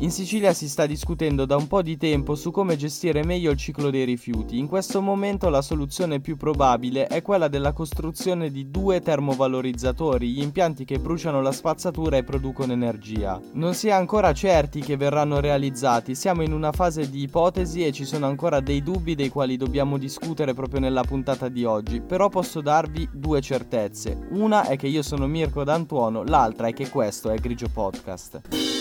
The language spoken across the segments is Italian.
In Sicilia si sta discutendo da un po' di tempo su come gestire meglio il ciclo dei rifiuti. In questo momento la soluzione più probabile è quella della costruzione di due termovalorizzatori, gli impianti che bruciano la spazzatura e producono energia. Non si è ancora certi che verranno realizzati, siamo in una fase di ipotesi e ci sono ancora dei dubbi dei quali dobbiamo discutere proprio nella puntata di oggi, però posso darvi due certezze. Una è che io sono Mirko D'Antuono, l'altra è che questo è Grigio Podcast.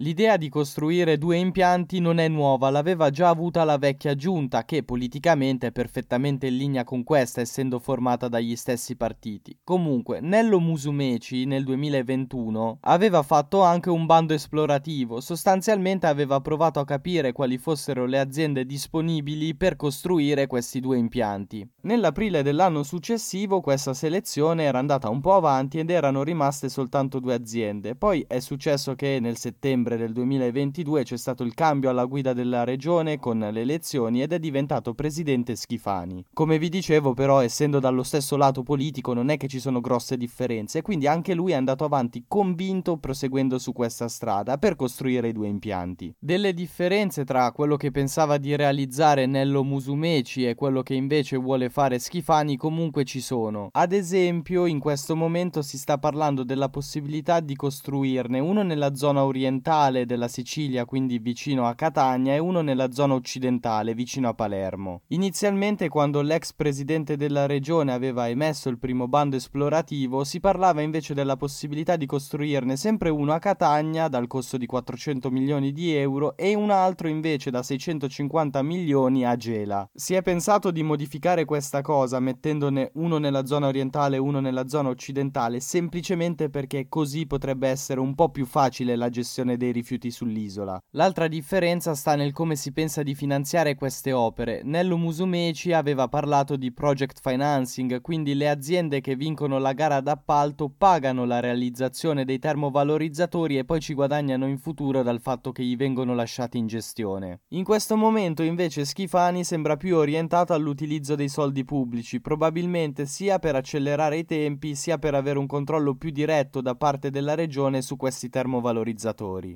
L'idea di costruire due impianti non è nuova, l'aveva già avuta la vecchia giunta, che politicamente è perfettamente in linea con questa, essendo formata dagli stessi partiti. Comunque, Nello Musumeci nel 2021 aveva fatto anche un bando esplorativo, sostanzialmente aveva provato a capire quali fossero le aziende disponibili per costruire questi due impianti. Nell'aprile dell'anno successivo questa selezione era andata un po' avanti ed erano rimaste soltanto due aziende. Poi è successo che nel settembre ottobre del 2022 c'è stato il cambio alla guida della regione con le elezioni ed è diventato presidente Schifani. Come vi dicevo però essendo dallo stesso lato politico non è che ci sono grosse differenze quindi anche lui è andato avanti convinto proseguendo su questa strada per costruire i due impianti. Delle differenze tra quello che pensava di realizzare Nello Musumeci e quello che invece vuole fare Schifani comunque ci sono. Ad esempio in questo momento si sta parlando della possibilità di costruirne uno nella zona orientale orientale della Sicilia, quindi vicino a Catania, e uno nella zona occidentale, vicino a Palermo. Inizialmente, quando l'ex presidente della regione aveva emesso il primo bando esplorativo, si parlava invece della possibilità di costruirne sempre uno a Catania, dal costo di 400 milioni di euro, e un altro invece da 650 milioni a Gela. Si è pensato di modificare questa cosa mettendone uno nella zona orientale e uno nella zona occidentale, semplicemente perché così potrebbe essere un po' più facile la gestione dei rifiuti sull'isola. L'altra differenza sta nel come si pensa di finanziare queste opere. Nello Musumeci aveva parlato di project financing, quindi le aziende che vincono la gara d'appalto pagano la realizzazione dei termovalorizzatori e poi ci guadagnano in futuro dal fatto che gli vengono lasciati in gestione. In questo momento invece Schifani sembra più orientato all'utilizzo dei soldi pubblici, probabilmente sia per accelerare i tempi sia per avere un controllo più diretto da parte della regione su questi termovalorizzatori.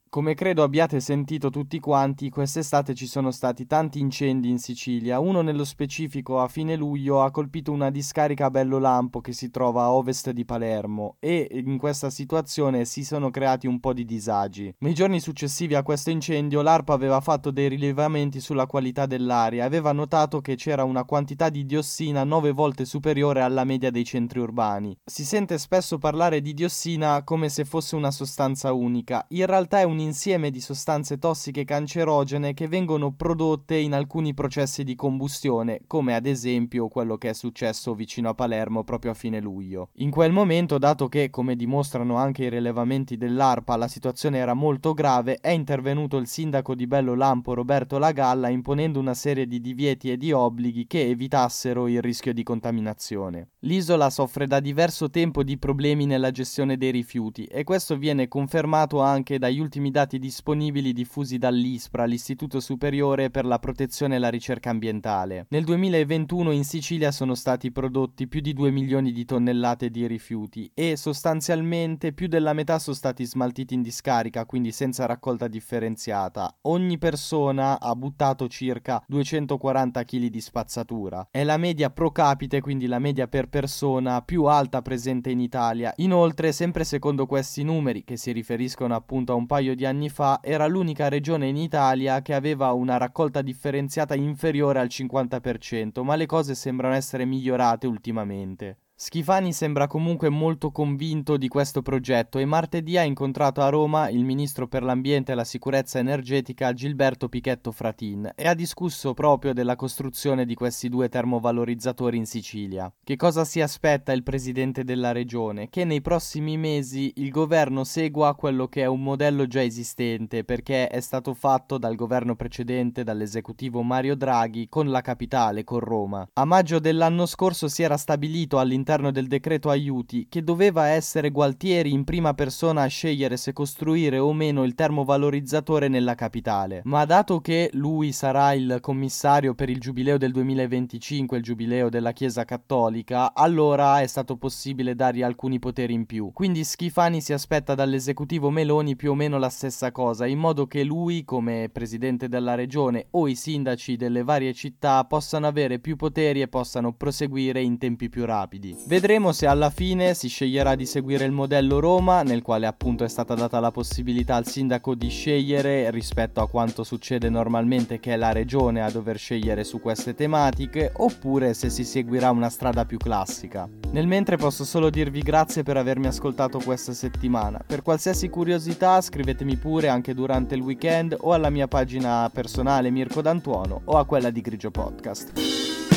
Come credo abbiate sentito tutti quanti, quest'estate ci sono stati tanti incendi in Sicilia. Uno nello specifico a fine luglio ha colpito una discarica a Bello Lampo che si trova a ovest di Palermo e in questa situazione si sono creati un po' di disagi. Nei giorni successivi a questo incendio l'ARPA aveva fatto dei rilevamenti sulla qualità dell'aria e aveva notato che c'era una quantità di diossina nove volte superiore alla media dei centri urbani. Si sente spesso parlare di diossina come se fosse una sostanza unica. In realtà è un insieme di sostanze tossiche cancerogene che vengono prodotte in alcuni processi di combustione, come ad esempio quello che è successo vicino a Palermo proprio a fine luglio. In quel momento, dato che, come dimostrano anche i rilevamenti dell'ARPA, la situazione era molto grave, è intervenuto il sindaco di Bello Lampo Roberto Lagalla imponendo una serie di divieti e di obblighi che evitassero il rischio di contaminazione. L'isola soffre da diverso tempo di problemi nella gestione dei rifiuti e questo viene confermato anche dagli ultimi dati disponibili diffusi dall'ISPRA, l'Istituto Superiore per la Protezione e la Ricerca Ambientale. Nel 2021 in Sicilia sono stati prodotti più di 2 milioni di tonnellate di rifiuti e sostanzialmente più della metà sono stati smaltiti in discarica, quindi senza raccolta differenziata. Ogni persona ha buttato circa 240 kg di spazzatura. È la media pro capite, quindi la media per persona più alta presente in Italia. Inoltre, sempre secondo questi numeri, che si riferiscono appunto a un paio di di anni fa era l'unica regione in Italia che aveva una raccolta differenziata inferiore al 50%, ma le cose sembrano essere migliorate ultimamente. Schifani sembra comunque molto convinto di questo progetto e martedì ha incontrato a Roma il ministro per l'ambiente e la sicurezza energetica Gilberto Pichetto Fratin e ha discusso proprio della costruzione di questi due termovalorizzatori in Sicilia. Che cosa si aspetta il presidente della regione? Che nei prossimi mesi il governo segua quello che è un modello già esistente perché è stato fatto dal governo precedente, dall'esecutivo Mario Draghi, con la capitale, con Roma. A maggio dell'anno scorso si era stabilito all'interno all'interno del decreto aiuti che doveva essere Gualtieri in prima persona a scegliere se costruire o meno il termovalorizzatore nella capitale. Ma dato che lui sarà il commissario per il giubileo del 2025, il giubileo della Chiesa Cattolica, allora è stato possibile dargli alcuni poteri in più. Quindi Schifani si aspetta dall'esecutivo Meloni più o meno la stessa cosa, in modo che lui, come presidente della regione o i sindaci delle varie città, possano avere più poteri e possano proseguire in tempi più rapidi. Vedremo se alla fine si sceglierà di seguire il modello Roma, nel quale appunto è stata data la possibilità al sindaco di scegliere rispetto a quanto succede normalmente che è la regione a dover scegliere su queste tematiche, oppure se si seguirà una strada più classica. Nel mentre posso solo dirvi grazie per avermi ascoltato questa settimana. Per qualsiasi curiosità scrivetemi pure anche durante il weekend o alla mia pagina personale Mirko D'Antuono o a quella di Grigio Podcast.